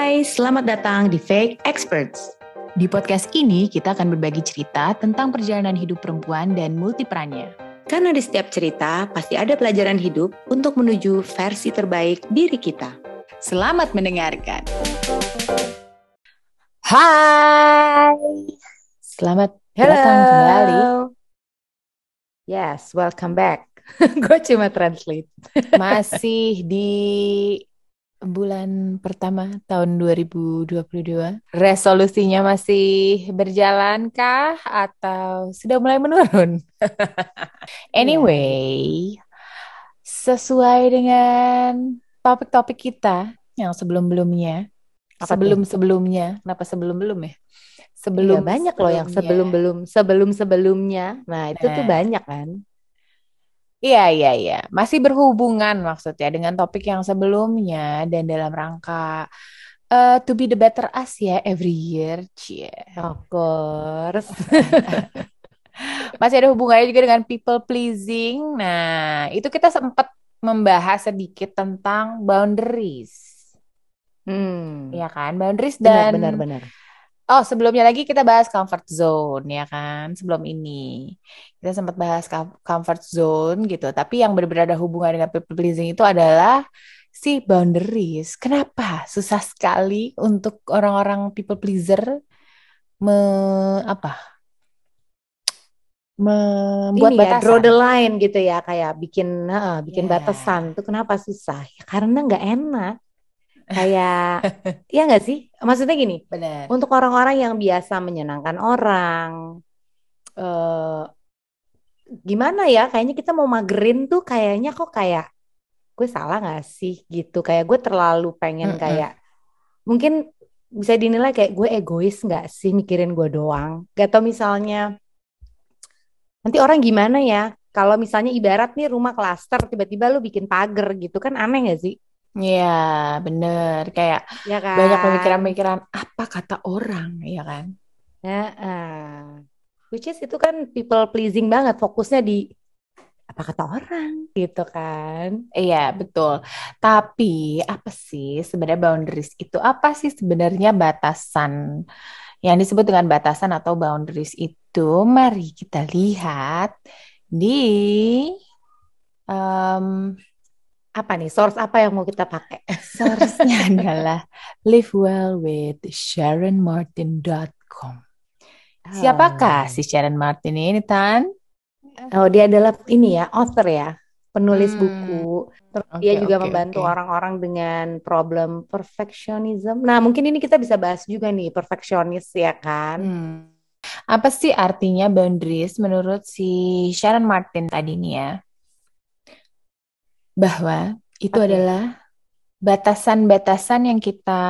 Hai, selamat datang di Fake Experts. Di podcast ini kita akan berbagi cerita tentang perjalanan hidup perempuan dan multiperannya. Karena di setiap cerita pasti ada pelajaran hidup untuk menuju versi terbaik diri kita. Selamat mendengarkan. Hai. Selamat Hello. datang kembali. Yes, welcome back. Gue cuma translate. Masih di bulan pertama tahun 2022. Resolusinya masih berjalan kah atau sudah mulai menurun? anyway, sesuai dengan topik-topik kita yang sebelum-belumnya. Apa Sebelum-sebelumnya. Kenapa sebelum-belum ya? Sebelum banyak loh yang sebelum belum sebelum sebelumnya. Nah itu tuh Nah. banyak kan. Iya, iya, iya. Masih berhubungan maksudnya dengan topik yang sebelumnya dan dalam rangka eh, to be the better us ya every year. Cie. Of course. Masih ada hubungannya juga dengan people pleasing. Nah, itu kita sempat membahas sedikit tentang boundaries. Hmm. Ya kan? Boundaries Benar, dan benar, benar. Oh, sebelumnya lagi kita bahas comfort zone ya kan? Sebelum ini. Kita sempat bahas com- comfort zone gitu. Tapi yang benar-benar ada hubungan dengan people pleasing itu adalah si boundaries. Kenapa susah sekali untuk orang-orang people pleaser me apa? Membuat Ini ya, batasan. draw the line gitu ya, kayak bikin, heeh, bikin Ya. batasan. Itu kenapa susah? Ya, karena nggak enak. Kayak, ya nggak sih? Maksudnya gini, Benar. untuk orang-orang yang biasa menyenangkan orang, eh, gimana ya? Kayaknya kita mau magerin tuh, kayaknya kok kayak gue salah nggak sih gitu? Kayak gue terlalu pengen Mm-mm. kayak, mungkin bisa dinilai kayak gue egois nggak sih mikirin gue doang? Gak tau misalnya. Nanti orang gimana ya? Kalau misalnya ibarat nih rumah klaster, tiba-tiba lu bikin pagar gitu kan aneh gak sih? Iya, bener. Kayak Ya kan? banyak pemikiran-pemikiran apa kata orang, ya kan? Heeh. Which is itu kan people pleasing banget, fokusnya di apa kata orang gitu kan? Iya, betul. Tapi apa sih sebenarnya boundaries itu? Apa sih sebenarnya batasan yang disebut dengan batasan atau boundaries itu? Mari kita lihat di em, Apa nih source apa yang mau kita pakai? source-nya adalah livewellwithsharonmartin.com. Siapakah si Sharon Martin ini, Tan? Oh, dia adalah ini ya, author ya, penulis Hmm. buku. Terus Oke, dia juga oke, membantu orang-orang dengan problem perfectionism. Nah, mungkin ini kita bisa bahas juga nih, perfeksionis ya kan? Hmm. Apa sih artinya boundaries menurut si Sharon Martin tadi nih ya? Bahwa itu Oke. adalah batasan-batasan yang kita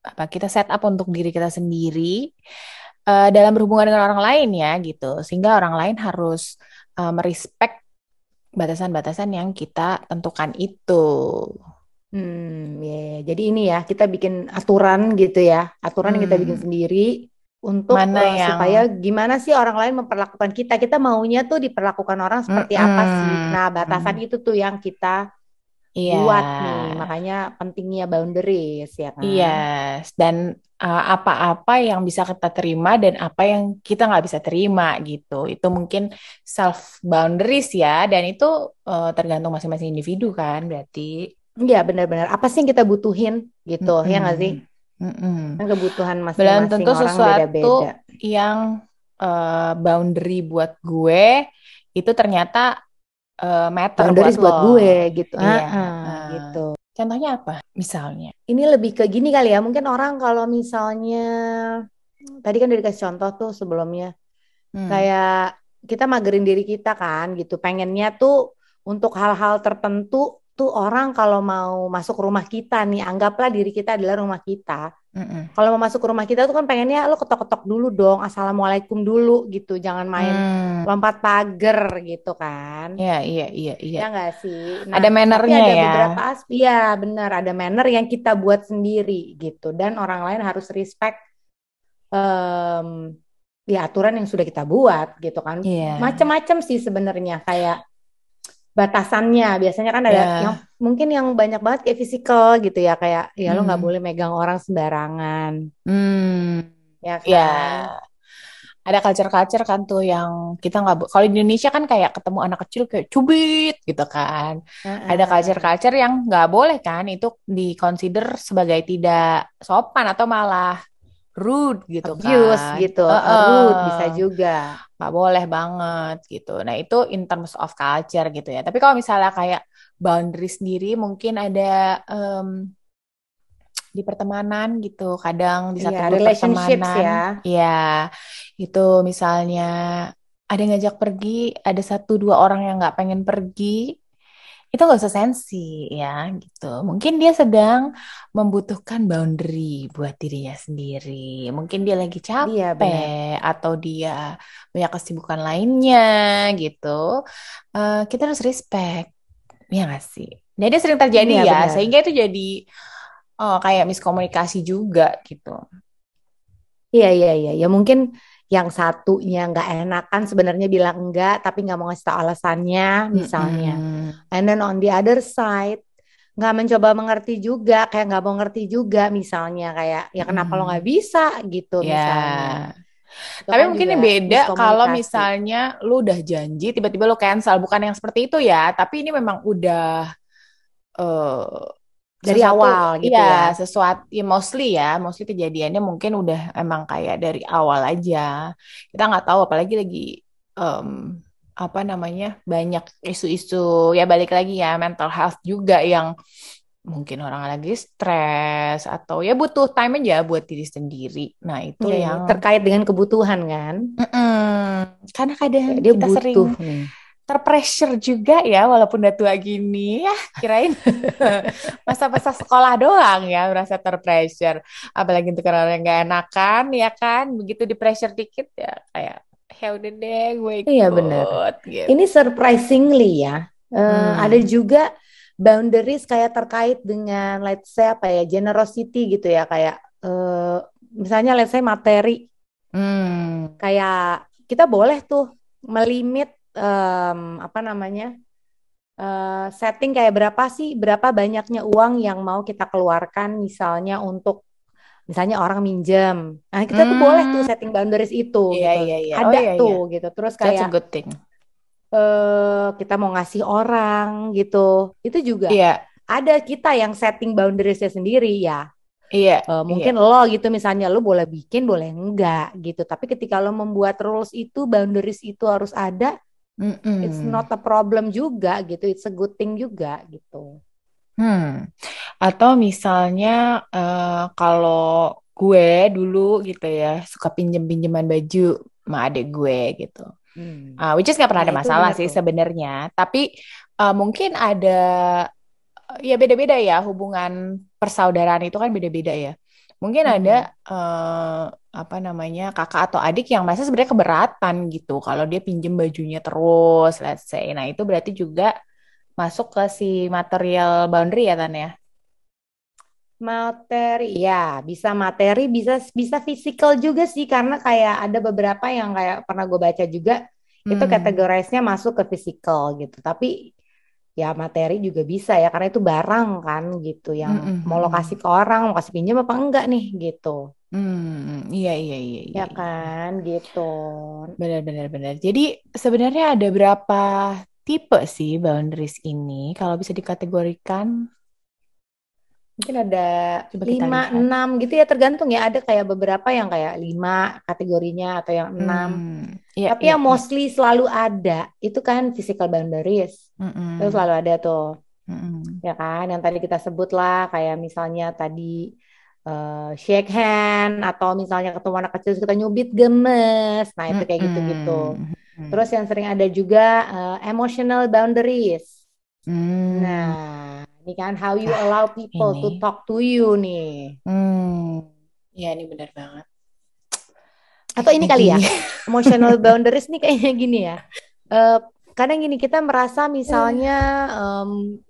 apa kita set up untuk diri kita sendiri eh, dalam berhubungan dengan orang lain ya gitu. Sehingga orang lain harus eh, merespek batasan-batasan yang kita tentukan itu. Hmm, ya, ya. Jadi ini ya, kita bikin aturan gitu ya, aturan yang kita bikin Hmm. sendiri untuk Mana eh, yang supaya gimana sih orang lain memperlakukan kita. Kita maunya tuh diperlakukan orang seperti apa sih? Nah, batasan itu tuh yang kita Iya. buat nih. Makanya pentingnya boundaries ya kan? Yes, dan uh, apa-apa yang bisa kita terima dan apa yang kita nggak bisa terima gitu. Itu mungkin self boundaries ya, dan itu uh, tergantung masing-masing individu kan, berarti. Iya, benar-benar. Apa sih yang kita butuhin gitu, ya nggak sih? Mm-mm. Kan kebutuhan Belum masing-masing tentu orang sesuatu beda-beda. yang uh, boundary buat gue itu ternyata uh, matter Boundaries buat buat lo. gue gitu. Iya. Ah, ah, uh, gitu. Contohnya apa? Misalnya. Ini lebih ke gini kali ya, mungkin orang kalau misalnya tadi kan udah dikasih contoh tuh sebelumnya, Hmm. kayak kita magerin diri kita kan gitu, pengennya tuh untuk hal-hal tertentu tuh orang kalau mau masuk rumah kita nih, anggaplah diri kita adalah rumah kita. Mm-mm. Kalau mau masuk rumah kita tuh kan pengennya lo ketok-ketok dulu dong, assalamualaikum dulu gitu, jangan main Hmm. lompat pagar gitu kan. Iya, iya, iya, iya. Ya nggak sih? Ada Nah, mannernya tapi ada ya. beberapa aspek, ya benar, ada manner yang kita buat sendiri gitu. Dan orang lain harus respect em, ya aturan yang sudah kita buat gitu kan. Iya. Macam-macam sih sebenarnya kayak batasannya. Biasanya kan ada Ya, yang mungkin yang banyak banget kayak physical gitu ya, kayak ya lo nggak hmm, boleh megang orang sembarangan, hmm, ya ya. kan? Ada culture-culture kan tuh yang kita nggak, kalau di Indonesia kan kayak ketemu anak kecil kayak cubit gitu kan. Ada Heeh. culture-culture yang nggak boleh kan, itu di-consider sebagai tidak sopan atau malah rude gitu Abuse kan. gitu, eh, rude bisa juga. Nggak boleh banget gitu. Nah itu in terms of culture gitu ya. Tapi kalau misalnya kayak boundary sendiri mungkin ada em, di pertemanan gitu. Kadang di Iya, satu grup relationships pertemanan, ya. ya itu misalnya ada yang ngajak pergi, ada satu dua orang yang nggak pengen pergi, itu nggak usah sensi ya gitu. Mungkin dia sedang membutuhkan boundary buat dirinya sendiri. Mungkin dia lagi Iya, capek atau dia banyak kesibukan lainnya gitu. Eh, kita harus respect, ya nggak sih? Nah, ini sering terjadi Iya, ya, benar. sehingga itu jadi oh, kayak miskomunikasi juga gitu. Iya, iya, iya. Ya mungkin yang satunya nggak enakan sebenarnya bilang enggak, tapi nggak mau ngasih tahu alasannya misalnya. Mm-mm. And then on the other side, nggak mencoba mengerti juga, kayak nggak mau ngerti juga misalnya kayak ya kenapa lo nggak bisa gitu misalnya. Ya. Itu Tapi kan mungkin beda kalau misalnya lu udah janji tiba-tiba lu cancel. Bukan yang seperti itu ya, tapi ini memang udah eh, dari sesuatu awal gitu ya ya. sesuatu ya mostly ya mostly kejadiannya mungkin udah emang kayak dari awal aja kita nggak tahu apalagi lagi em, apa namanya banyak isu-isu ya balik lagi ya mental health juga yang mungkin orang lagi stres atau ya butuh time aja buat diri sendiri nah itu Iya, iya. yang Terkait dengan kebutuhan kan. Mm-mm. karena kadang Kayak dia kita sering butuh nih. Terpressure juga ya walaupun udah tua gini ya kirain masa-masa sekolah doang ya merasa terpressure. Apalagi untuk orang yang gak enakan ya kan? Begitu di pressure dikit ya kayak ya udah deh gue Iya benar. ikut Ini gitu. Surprisingly ya, eh, ada hmm juga boundaries kayak terkait dengan let's say apa ya, generosity gitu ya, kayak eh, misalnya let's say materi, hmm. Kayak kita boleh tuh melimit em, apa namanya eh, setting kayak berapa sih, berapa banyaknya uang yang mau kita keluarkan misalnya untuk misalnya orang minjem, nah kita tuh boleh tuh hmm. setting boundaries itu iya gitu, iya iya. Oh ada iya tuh iya. gitu, terus that's a kayak good thing. eh kita mau ngasih orang gitu. Itu juga iya. ada kita yang setting boundariesnya sendiri ya. iya iya. mungkin lo gitu misalnya lo boleh bikin boleh enggak gitu. Tapi ketika lo membuat rules itu boundaries itu harus ada, it's not Mm-mm. a problem juga gitu. It's a good thing juga gitu. Hmm. Atau misalnya eh, kalau gue dulu gitu ya suka pinjem-pinjeman baju sama adik gue gitu. Hmm. Ah, which is nggak pernah Nah ada masalah sih sebenarnya. Tapi eh, mungkin ada ya beda-beda ya hubungan persaudaraan itu kan beda-beda ya. Mungkin ada Mm-mm. eh, apa namanya kakak atau adik yang merasa sebenarnya keberatan gitu kalau dia pinjem bajunya terus, let's say. Nah itu berarti juga masuk ke si material boundary ya Tan ya. Materi, ya bisa materi, bisa bisa physical juga sih karena kayak ada beberapa yang kayak pernah gue baca juga itu Hmm. kategorisnya masuk ke physical gitu. Tapi ya materi juga bisa ya karena itu barang kan gitu yang mm, mau lo kasih ke orang, mau kasih pinjam apa enggak nih gitu. mm. Iya, iya, iya, iya, Ya iya. kan gitu. Benar, benar, benar. Jadi sebenarnya ada berapa tipe sih boundaries ini? Kalau bisa dikategorikan, Mungkin ada lima, enam gitu ya tergantung ya. Ada kayak beberapa yang kayak lima kategorinya atau yang enam. Hmm, iya, Tapi iya, yang iya. mostly selalu ada itu kan physical boundaries. Itu Mm-mm, selalu ada tuh, mm-mm, ya kan? Yang tadi kita sebut lah, kayak misalnya tadi eh, shake hand atau misalnya ketemu anak kecil terus kita nyubit gemes. Nah, itu kayak gitu-gitu. mm-mm, Terus mm-mm. yang sering ada juga eh, emotional boundaries. Hmm, Nah, ini kan how you Nah, allow people to ini. talk to you nih. Hmm, ya ini benar banget. Atau ini kali ya, emotional boundaries nih kayaknya gini ya. Eh, kadang gini kita merasa misalnya em,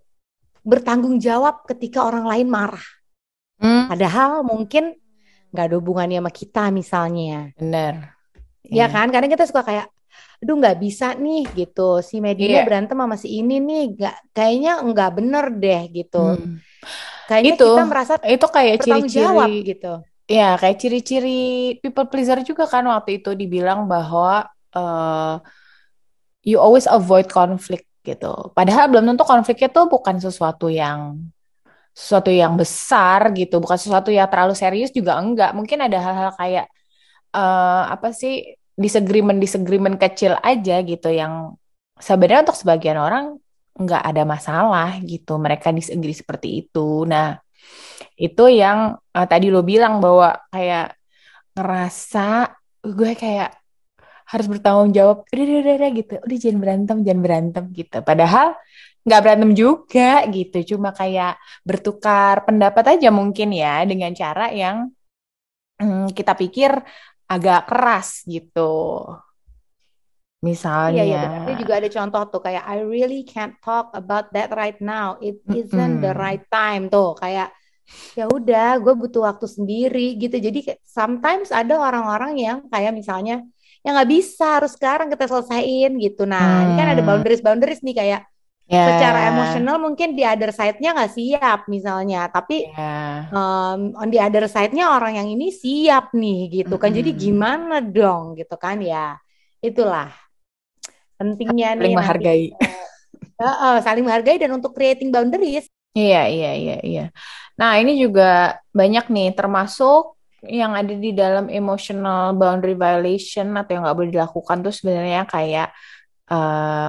bertanggung jawab ketika orang lain marah. Hmm, Padahal mungkin nggak ada hubungannya sama kita misalnya. benar. Ya Iya. kan? Kadang kita suka kayak, aduh nggak bisa nih gitu si Medina Iya. berantem sama si ini nih nggak kayaknya nggak bener deh gitu Hmm. kayaknya Itu, kita merasa itu kayak ciri-ciri, jawab gitu ya kayak ciri-ciri people pleaser juga kan waktu itu dibilang bahwa eh, you always avoid conflict gitu. Padahal belum tentu konfliknya tuh bukan sesuatu yang sesuatu yang besar gitu, bukan sesuatu yang terlalu serius juga enggak. Mungkin ada hal-hal kayak eh, apa sih disagreement-disagreement kecil aja gitu yang sebenarnya untuk sebagian orang nggak ada masalah gitu. Mereka disagree seperti itu. Nah, itu yang eh, tadi lo bilang bahwa kayak ngerasa gue kayak harus bertanggung jawab. Udah, udah, gitu. Udah jangan berantem, jangan berantem gitu. Padahal nggak berantem juga gitu. Cuma kayak bertukar pendapat aja mungkin ya dengan cara yang hmm, kita pikir agak keras gitu. Iya, iya Misalnya, benar. Juga ada contoh tuh kayak I really can't talk about that right now. It isn't the mm-mm. right time tuh. Kayak ya udah, gue butuh waktu sendiri gitu. Jadi sometimes ada orang-orang yang kayak misalnya ya nggak bisa harus sekarang kita selesaiin gitu. Nah, ini kan ada Hmm, boundaries-boundaries nih kayak ya, secara emosional mungkin di other side-nya nggak siap misalnya. Tapi ya, um, on the other side-nya orang yang ini siap nih gitu kan. Jadi mm-mm. gimana dong gitu kan ya. Itulah pentingnya Saling nih nanti menghargai. Eh, eh, saling menghargai dan untuk creating boundaries. Iya, iya, iya, iya. Nah, ini juga banyak nih, termasuk yang ada di dalam emotional boundary violation atau yang nggak boleh dilakukan tuh sebenarnya kayak eh,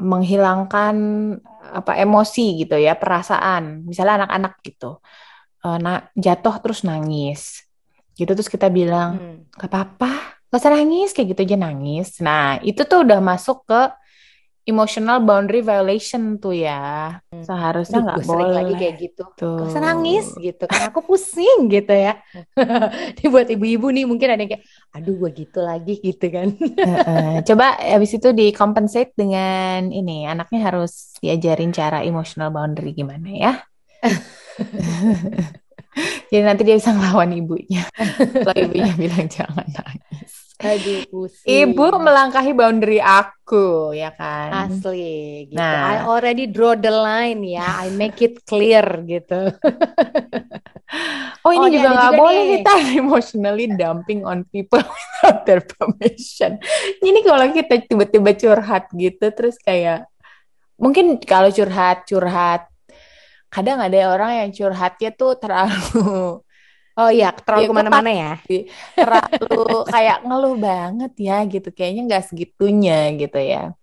menghilangkan apa emosi gitu ya, perasaan. Misalnya anak-anak gitu, eh, na- jatuh terus nangis, gitu terus kita bilang Hmm. gak apa-apa, gak usah nangis kayak gitu aja nangis. Nah, itu tuh udah masuk ke emotional boundary violation tuh ya. Seharusnya Aduh, nggak sering lagi boleh kayak gitu. tuh. Gak usah nangis gitu kan. Aku pusing gitu ya. Ini buat ibu-ibu nih mungkin ada yang kayak, aduh gue gitu lagi gitu kan. Heeh. Coba habis itu di-compensate dengan ini, anaknya harus diajarin cara emotional boundary gimana ya. Jadi nanti dia bisa ngelawan ibunya. Kalau ibunya bilang jangan nangis. Aduh pusing. Ibu melangkahi boundary aku, ya kan? Asli gitu. Nah, I already draw the line ya. I make it clear gitu. oh ini Oh, juga nggak boleh nih. kita emotionally dumping on people without their permission. Ini kalau kita tiba-tiba curhat gitu, terus kayak mungkin kalau curhat curhat kadang ada orang yang curhatnya tuh terlalu Oh iya, terlalu ya gue ke mana-mana ya. terlalu kayak ngeluh banget ya gitu kayaknya nggak segitunya gitu ya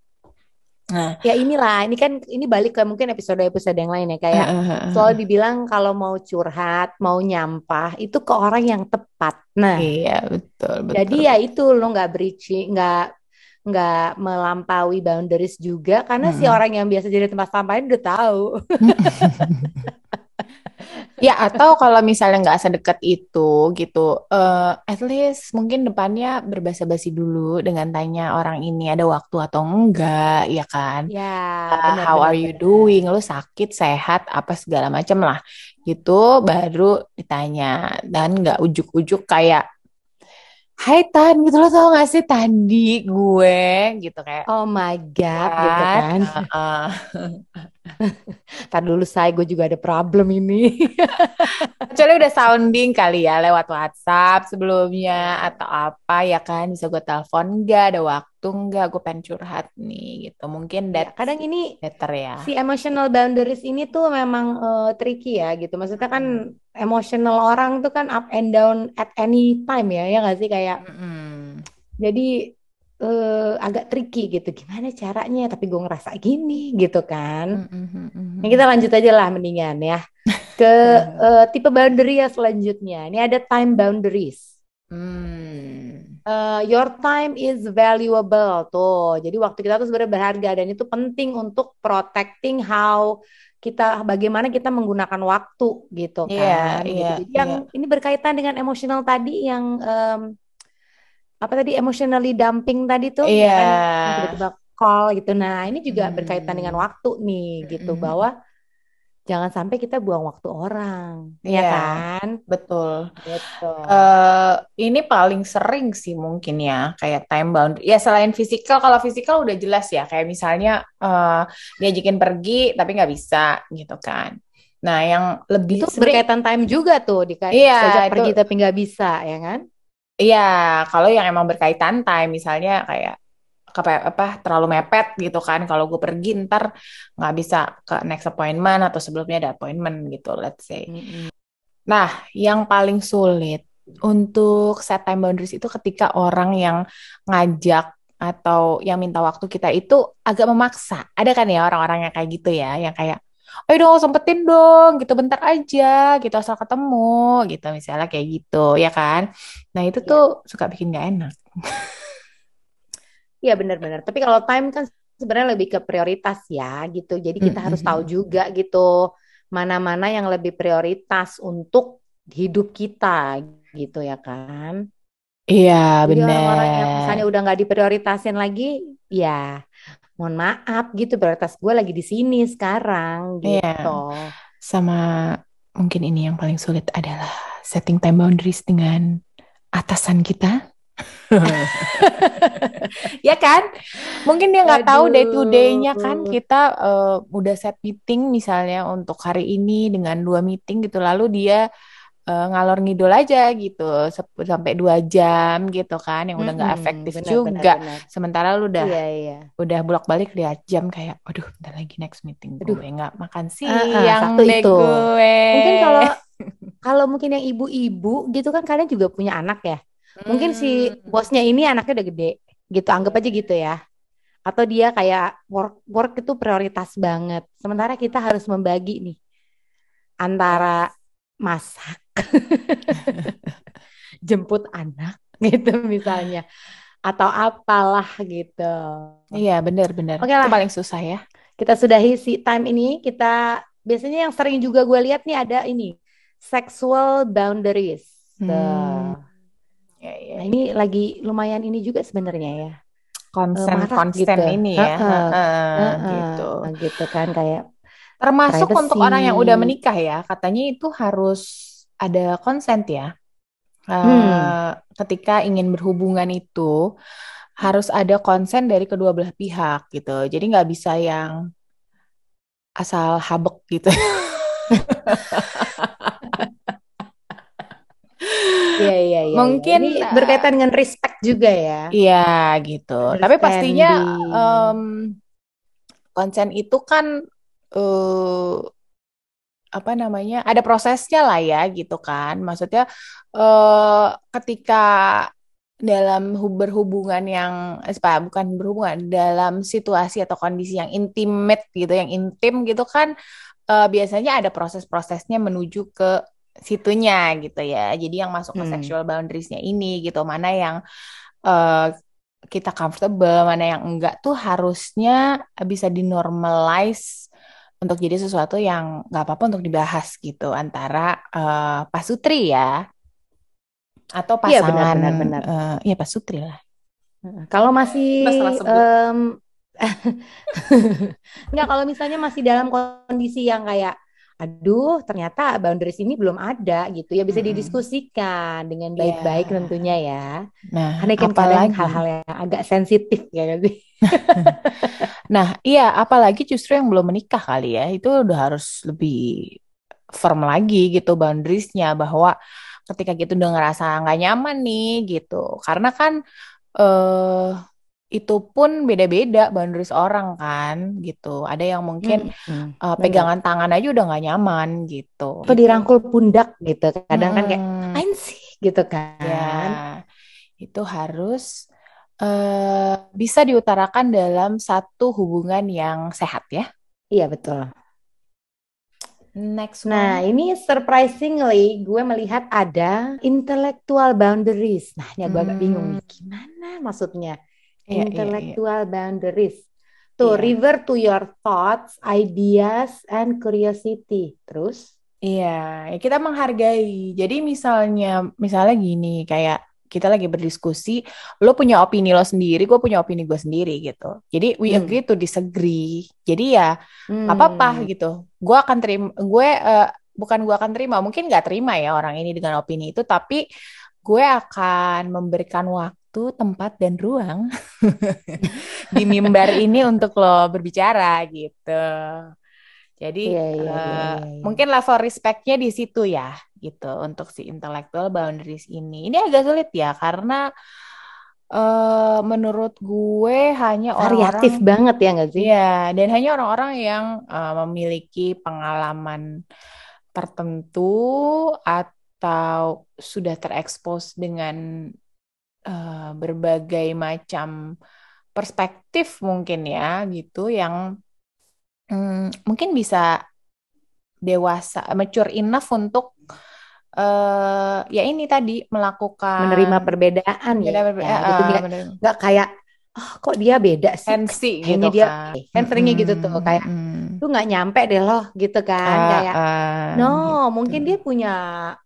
nah Ya inilah, ini kan ini balik ke mungkin episode-episode yang lain ya. Kayak selalu dibilang kalau mau curhat, mau nyampah, itu ke orang yang tepat. Nah, iya betul Jadi betul ya itu lo nggak breaching, nggak nggak melampaui boundaries juga karena si Mm-mm. orang yang biasa jadi tempat sampah udah tahu. ya atau kalau misalnya nggak sedekat itu gitu eh at least mungkin depannya berbasa-basi dulu dengan tanya orang ini ada waktu atau enggak ya kan Ya, Uh, how are you doing? Lu sakit, sehat, apa segala macam lah. Gitu baru ditanya dan nggak ujuk-ujuk kayak Hai Tan, gitu lo tau gak sih tadi gue gitu kayak Oh my God, gitu kan? kan. Heeh. Ntar dulu saya, gue juga ada problem ini. Kecuali udah sounding kali ya lewat WhatsApp sebelumnya atau apa ya kan bisa gue telepon nggak ada waktu nggak gue pengen curhat nih gitu mungkin Ya, kadang ini better ya. si emotional boundaries ini tuh memang eh, tricky ya gitu. Maksudnya kan Mm. emotional orang tuh kan up and down at any time ya, ya nggak sih kayak Mm-mm. jadi eh, agak tricky gitu. Gimana caranya? Tapi gue ngerasa gini gitu kan. Mm-mm. Nah, kita lanjut aja lah mendingan ya ke eh, tipe boundary yang selanjutnya. Ini ada time boundaries. Hmm. Eh, your time is valuable tuh. Jadi waktu kita tuh sebenarnya berharga dan itu penting untuk protecting how kita bagaimana kita menggunakan waktu gitu Iya, kan. Gitu. iya, Jadi yang iya. ini berkaitan dengan emosional tadi yang em, apa tadi emotionally dumping tadi tuh Iya. kan tiba-tiba call gitu. Nah, ini juga berkaitan dengan Hmm. waktu nih gitu Mm-mm. bahwa jangan sampai kita buang waktu orang, ya Iya, kan? betul. Gitu. eh ini paling sering sih mungkin ya, kayak time bound. Ya selain fisikal, kalau fisikal udah jelas ya, kayak misalnya eh diajakin pergi tapi nggak bisa gitu kan. Nah, yang lebih Itu sering, berkaitan time juga tuh, dika- iya pergi tapi nggak bisa, ya kan? Iya kalau yang emang berkaitan time, misalnya kayak apa, apa terlalu mepet gitu kan. Kalau gue pergi ntar nggak bisa ke next appointment atau sebelumnya ada appointment gitu, let's say. Mm-mm. Nah, yang paling sulit untuk set time boundaries itu ketika orang yang ngajak atau yang minta waktu kita itu agak memaksa. Ada kan ya orang-orang yang kayak gitu ya, yang kayak, ayo dong sempetin dong, gitu bentar aja, gitu asal ketemu, gitu misalnya kayak gitu, ya kan? Nah itu Iya, tuh suka bikin gak enak. iya benar-benar. Tapi kalau time kan sebenarnya lebih ke prioritas ya, gitu. Jadi kita harus tahu juga gitu, mana-mana yang lebih prioritas untuk hidup kita, gitu ya kan? Iya, Jadi orang-orang yang misalnya udah nggak diprioritasin lagi, ya mohon maaf gitu, prioritas gue lagi di sini sekarang Iya, gitu. sama mungkin ini yang paling sulit adalah setting time boundaries dengan atasan kita. Ya kan? Mungkin dia nggak tahu day to day-nya kan kita eh, udah set meeting misalnya untuk hari ini dengan dua meeting gitu lalu dia eh, ngalor ngidul aja gitu sampai dua jam gitu kan yang udah nggak Mm-mm, efektif benar, benar, juga. benar. Sementara lu udah Iya, iya. udah bolak-balik lihat jam kayak, aduh bentar lagi next meeting Aduh, gue nggak makan ah, ah, siang satu deh itu. gue. Mungkin kalau kalau mungkin yang ibu-ibu gitu kan kalian juga punya anak ya. Mungkin si Hmm. bosnya ini anaknya udah gede gitu, anggap aja gitu ya. Atau dia kayak work work itu prioritas banget. Sementara kita harus membagi nih antara masak, jemput anak gitu misalnya, atau apalah gitu. Iya bener-bener Oke itu lah, paling susah ya. kita sudahi si time ini. Kita biasanya yang sering juga gue lihat nih ada ini sexual boundaries. Tuh. Hmm, ya ya Nah ini lagi lumayan ini juga sebenarnya ya, Eh, Konsen marak konsten gitu. ini ya, Heeh, Heeh, heeh, gitu. gitu kan kayak Termasuk untuk orang yang udah privacy. menikah ya, katanya itu harus ada konsen ya. Hmm, Eh, ketika ingin berhubungan itu harus ada konsen dari kedua belah pihak gitu. Jadi nggak bisa yang asal habek gitu. iya iya iya iya. Mungkin Ini eh, berkaitan dengan respect juga ya, iya gitu. Tapi pastinya em, konsen itu kan eh, apa namanya ada prosesnya lah ya gitu kan. Maksudnya eh, ketika dalam hu- berhubungan yang eh, apa bukan berhubungan dalam situasi atau kondisi yang intimate gitu, yang intim gitu kan eh, biasanya ada proses-prosesnya menuju ke situnya gitu ya. Jadi yang masuk ke Hmm, sexual boundariesnya ini gitu, mana yang eh, kita comfortable, mana yang enggak tuh harusnya bisa dinormalize untuk jadi sesuatu yang nggak apa-apa untuk dibahas gitu antara eh, pasutri ya atau iya benar pasangan benar benar. eh, ya pasutri lah. Heeh. Kalau masih em, Enggak, kalau misalnya masih dalam kondisi yang kayak, aduh, ternyata boundaries ini belum ada gitu ya, bisa Mm-mm. didiskusikan dengan Iya. baik-baik tentunya ya. Nah, Karena kan kadang apalagi hal-hal yang agak sensitif ya kan sih. Nah, iya, apalagi justru yang belum menikah kali ya, itu udah harus lebih firm lagi gitu boundariesnya bahwa ketika gitu udah ngerasa nggak nyaman nih gitu, karena kan eh itu pun beda-beda boundaries orang kan gitu. Ada yang mungkin Mm-mm, eh, benar. pegangan tangan aja udah nggak nyaman gitu. Atau dirangkul pundak gitu. Kadang kan kayak, Mm-mm. apain sih gitu Ya, kan. itu harus eh bisa diutarakan dalam satu hubungan yang sehat ya. Iya betul. Next Nah, one. ini surprisingly gue melihat ada intellectual boundaries. Nah, ini gue agak bingung Hmm, nih, gimana maksudnya iya, iya, iya. intellectual boundaries? Tuh, Iya, refer to your thoughts, ideas, and curiosity. Terus, iya. Ya, kita menghargai. Jadi misalnya, misalnya gini, kayak kita lagi berdiskusi, lo punya opini lo sendiri, gue punya opini gue sendiri gitu. Jadi we Hmm. agree to disagree. Jadi ya nggak apa-apa Hmm. gitu. Gue akan terima, gue eh, bukan gue akan terima, mungkin nggak terima ya orang ini dengan opini itu, tapi gue akan memberikan waktu, tempat dan ruang di mimbar ini untuk lo berbicara gitu. Jadi Iya, iya, iya, eh, iya, iya. mungkin level respect-nya di situ ya gitu untuk si intellectual boundaries ini. Ini agak sulit ya karena eh menurut gue hanya Variatif orang-orang banget ya nggak sih? Iya, dan hanya orang-orang yang eh, memiliki pengalaman tertentu atau sudah terekspos dengan eh, berbagai macam perspektif mungkin ya gitu yang mm, mungkin bisa dewasa, mature enough untuk eh ya ini tadi melakukan Menerima perbedaan ya, beda berbeda ya gitu nggak nggak kayak oh kok dia beda sih sensi kayaknya gitu dia kan. seringnya gitu tuh kayak mm-mm. lu nggak nyampe deh loh gitu kan Ah, kayak ah, no gitu. mungkin dia punya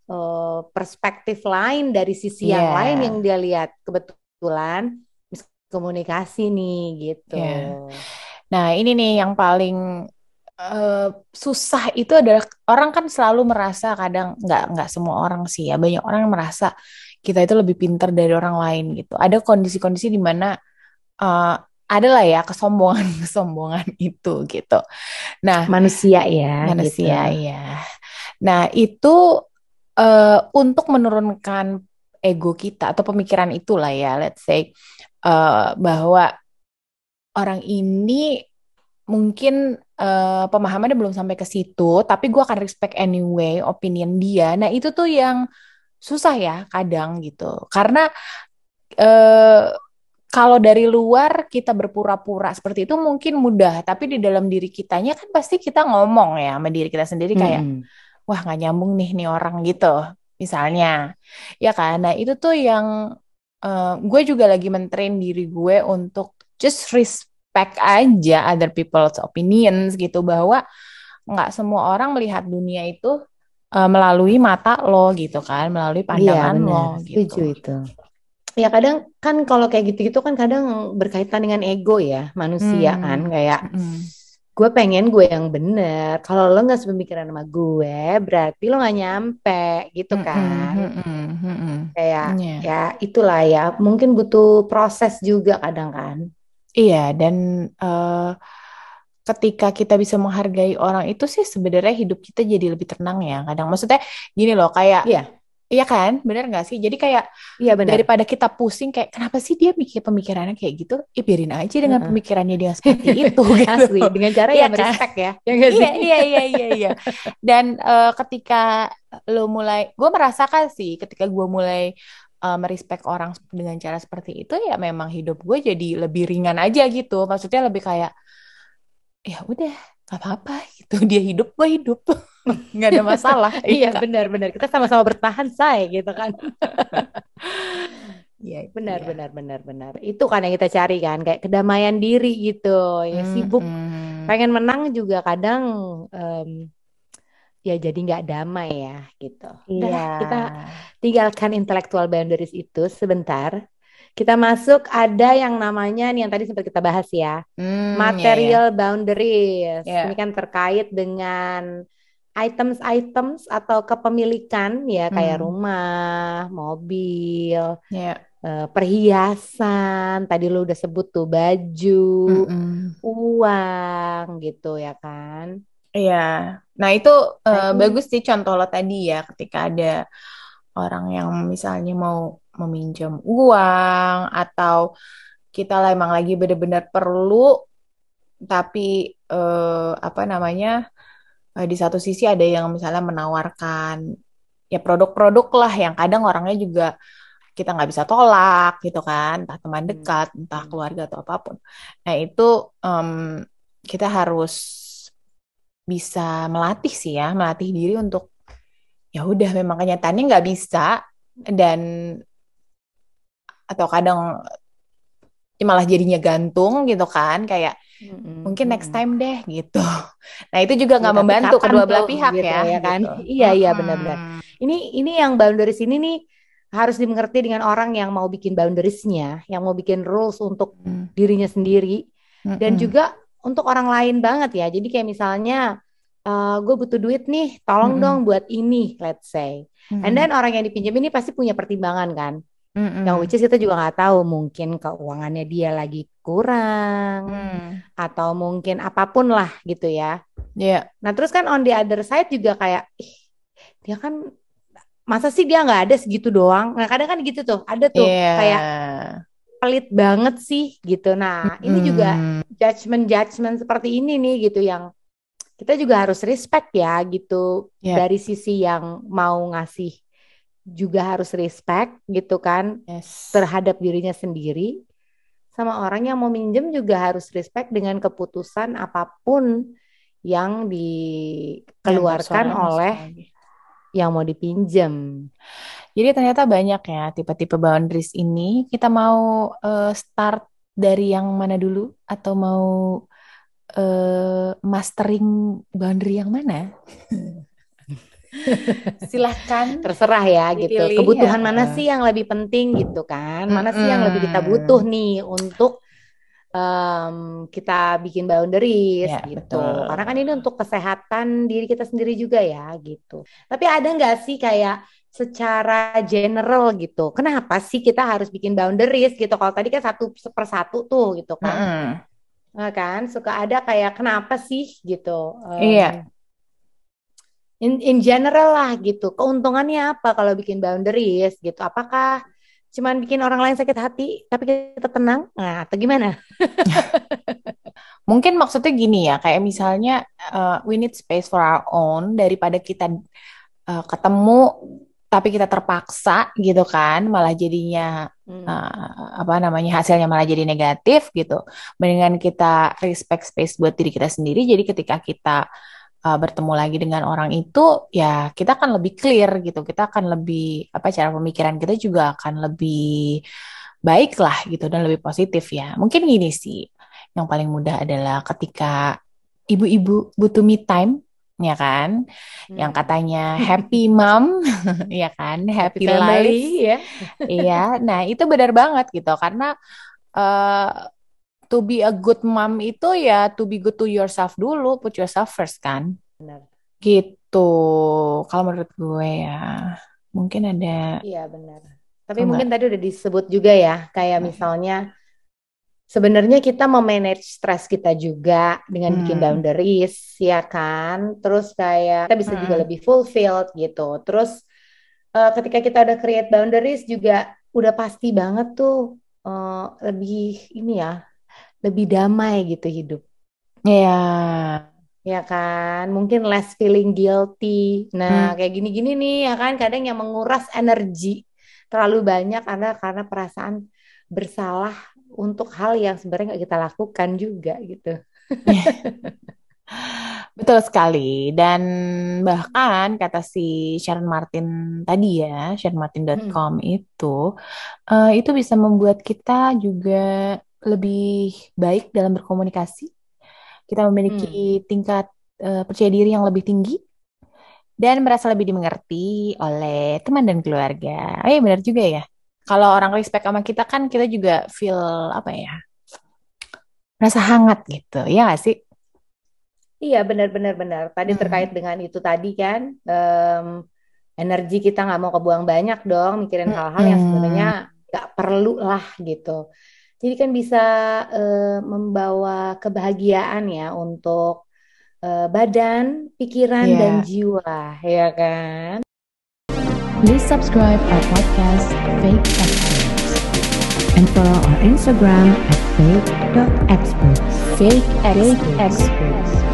eh, perspektif lain dari sisi Iya, yang lain yang dia lihat kebetulan komunikasi nih gitu iya. Nah, ini nih yang paling eh, susah itu adalah orang kan selalu merasa kadang nggak nggak semua orang sih ya banyak orang yang merasa kita itu lebih pintar dari orang lain gitu. Ada kondisi-kondisi di mana eh, ada lah ya kesombongan-kesombongan itu gitu. Nah, manusia ya manusia gitu ya. Nah, itu eh, untuk menurunkan ego kita atau pemikiran itulah ya, let's say eh, bahwa orang ini mungkin eh, pemahamannya belum sampai ke situ, tapi gue akan respect anyway opinion dia. Nah, itu tuh yang susah ya kadang gitu. Karena eh, kalau dari luar kita berpura-pura seperti itu mungkin mudah, tapi di dalam diri kitanya kan pasti kita ngomong ya sama diri kita sendiri kayak, Mm-mm. wah nggak nyambung nih nih orang gitu, misalnya. Ya kan? Nah, itu tuh yang eh, gue juga lagi mentrain diri gue untuk just respect aja other people's opinions gitu bahwa nggak semua orang melihat dunia itu eh, melalui mata lo gitu kan, melalui Iya pandangan lo benar, gitu. setuju itu. Ya kadang kan kalau kayak gitu-gitu kan kadang berkaitan dengan ego ya manusia kan Hmm, kayak mm-mm. gue pengen gue yang bener. Kalau lo nggak sepemikiran sama gue, berarti lo nggak nyampe gitu Mm-mm, kan. mm-mm, mm-mm. Kayak Iya. ya itulah ya. Mungkin butuh proses juga kadang kan. Iya, dan eh, ketika kita bisa menghargai orang itu sih sebenarnya hidup kita jadi lebih tenang ya. Kadang maksudnya gini loh, kayak Iya, iya kan, bener nggak sih? Jadi kayak iya benar. daripada kita pusing kayak kenapa sih dia mikir pemikirannya kayak gitu? Ih, biarin aja dengan Heeh. pemikirannya dia seperti itu gitu. Asli dengan cara Iya yang kan? respect ya. Ya Iya, sih? iya, iya, iya, iya. Dan eh, ketika lo mulai, gue merasakan sih ketika gue mulai eh, merespek orang dengan cara seperti itu, ya memang hidup gue jadi lebih ringan aja gitu. Maksudnya lebih kayak, ya udah, gak apa-apa gitu. Dia hidup, gue hidup. Nggak ada masalah. Iya Iya. benar-benar kita sama-sama bertahan say gitu kan. Iya, itu Benar, dia. benar, benar, benar. Itu kan yang kita cari kan, kayak kedamaian diri gitu. Ya sibuk Mm-mm. pengen menang juga kadang em, ya jadi nggak damai ya gitu. Iya. kita tinggalkan intellectual boundaries itu sebentar. Kita masuk ada yang namanya nih yang tadi sempat kita bahas ya, Hmm, ya, ya. material boundaries. Ya. Ini kan terkait dengan items-items atau kepemilikan ya kayak Hmm. rumah, mobil, Ya. eh, perhiasan. Tadi lu udah sebut tuh baju, Mm-mm. uang gitu ya kan. Iya. Nah, itu itu bagus sih contoh lo tadi ya ketika ada orang yang misalnya mau meminjam uang atau kita lah emang lagi benar-benar perlu tapi eh, apa namanya eh, di satu sisi ada yang misalnya menawarkan ya produk-produk lah yang kadang orangnya juga kita nggak bisa tolak gitu kan entah teman Hmm, dekat entah hmm. keluarga atau apa pun nah itu em, kita harus bisa melatih sih ya melatih diri untuk ya udah memang kenyataannya nggak bisa dan atau kadang ya malah jadinya gantung gitu kan kayak Mm-mm, mungkin next time deh gitu nah itu juga Ya, nggak tapi membantu kedua belah pihak gitu ya ya kan? gitu Iya, iya benar-benar. Mm-mm. Ini ini yang boundaries ini nih harus dimengerti dengan orang yang mau bikin boundariesnya, yang mau bikin rules untuk Hmm. dirinya sendiri dan Mm-mm. juga untuk orang lain banget ya. Jadi kayak misalnya gue butuh duit nih, tolong Mm-mm. dong buat ini, let's say. And Mm-mm. then orang yang dipinjam ini pasti punya pertimbangan kan. Mm-mm. Yang which is kita juga nggak tahu mungkin keuangannya dia lagi kurang Hmm. atau mungkin apa pun lah gitu ya. Iya. Nah terus kan on the other side juga kayak ih dia kan masa sih dia nggak ada segitu doang. Nah kadang kan gitu tuh ada tuh Iya. kayak pelit banget sih gitu. Nah ini juga Mm. judgement judgement seperti ini nih gitu yang kita juga harus respect ya gitu Iya. dari sisi yang mau ngasih juga harus respect gitu kan Yes. terhadap dirinya sendiri sama orang yang mau minjem juga harus respect dengan keputusan apa pun yang dikeluarkan Yang oleh yang mau dipinjem. Jadi ternyata banyak ya tipe-tipe boundaries ini. Kita mau eh, start dari yang mana dulu atau mau eh, mastering boundary yang mana? Silahkan Terserah ya gitu. Dipilih, Kebutuhan ya. mana sih yang lebih penting gitu kan? Mana sih yang lebih kita butuh nih untuk em, kita bikin boundaries Ya, gitu. betul. Karena kan ini untuk kesehatan diri kita sendiri juga ya gitu. Tapi ada nggak sih kayak secara general gitu? Kenapa sih kita harus bikin boundaries gitu? Kalau tadi kan satu per satu tuh gitu kan? Mm-mm. Nah, kan suka ada kayak kenapa sih gitu? Iya. In, in general lah gitu. Keuntungannya apa kalau bikin boundaries gitu? Apakah cuman bikin orang lain sakit hati tapi kita tenang? Nah, atau gimana? Mungkin maksudnya gini ya, kayak misalnya eh, we need space for our own daripada kita eh, ketemu tapi kita terpaksa gitu kan, malah jadinya Hmm. eh, apa namanya hasilnya malah jadi negatif gitu. Mendingan kita respect space buat diri kita sendiri. Jadi ketika kita uh, bertemu lagi dengan orang itu, ya kita akan lebih clear gitu. Kita akan lebih apa cara pemikiran kita juga akan lebih baik lah gitu dan lebih positif ya. Mungkin gini sih, yang paling mudah adalah ketika ibu-ibu butuh me time. Ya kan, yang Hmm. katanya happy mom, ya kan, Happy happy, family life, ya. Iya, nah itu benar banget gitu karena eh to be a good mom itu ya to be good to yourself dulu, put yourself first kan. Benar. Gitu. Kalau menurut gue ya, mungkin ada Iya, benar. Tapi Enggak. mungkin tadi udah disebut juga ya, kayak Hmm. misalnya sebenarnya kita memanage stres kita juga dengan bikin Hmm. boundaries, ya kan? Terus kayak kita bisa juga Mm-mm. lebih fulfilled gitu. Terus eh, ketika kita udah create boundaries juga udah pasti banget tuh eh, lebih ini ya, lebih damai gitu hidup. ya Ya kan, mungkin less feeling guilty. Nah, Hmm. kayak gini-gini nih, ya kan, kadang yang menguras energi terlalu banyak karena karena perasaan bersalah untuk hal yang sebenarnya nggak kita lakukan juga gitu. betul sekali dan bahkan kata si Sharon Martin tadi ya, sharonmartin.com itu eh, itu bisa membuat kita juga lebih baik dalam berkomunikasi. Kita memiliki tingkat eh, percaya diri yang lebih tinggi dan merasa lebih dimengerti oleh teman dan keluarga. Oh iya benar juga ya. Kalau orang respect sama kita kan kita juga feel apa ya? Merasa hangat gitu. Ya nggak sih? Iya, benar-benar benar. Tadi Mm-mm. terkait dengan itu tadi kan, em, energi kita nggak mau kebuang banyak dong, mikirin hal-hal yang sebenarnya nggak perlu lah gitu. Jadi kan bisa eh, membawa kebahagiaan ya untuk eh, badan, pikiran, Iya. dan jiwa, ya kan? Please subscribe our podcast Fake Experts and follow our Instagram at fake.experts. Fake Fake experts. Experts.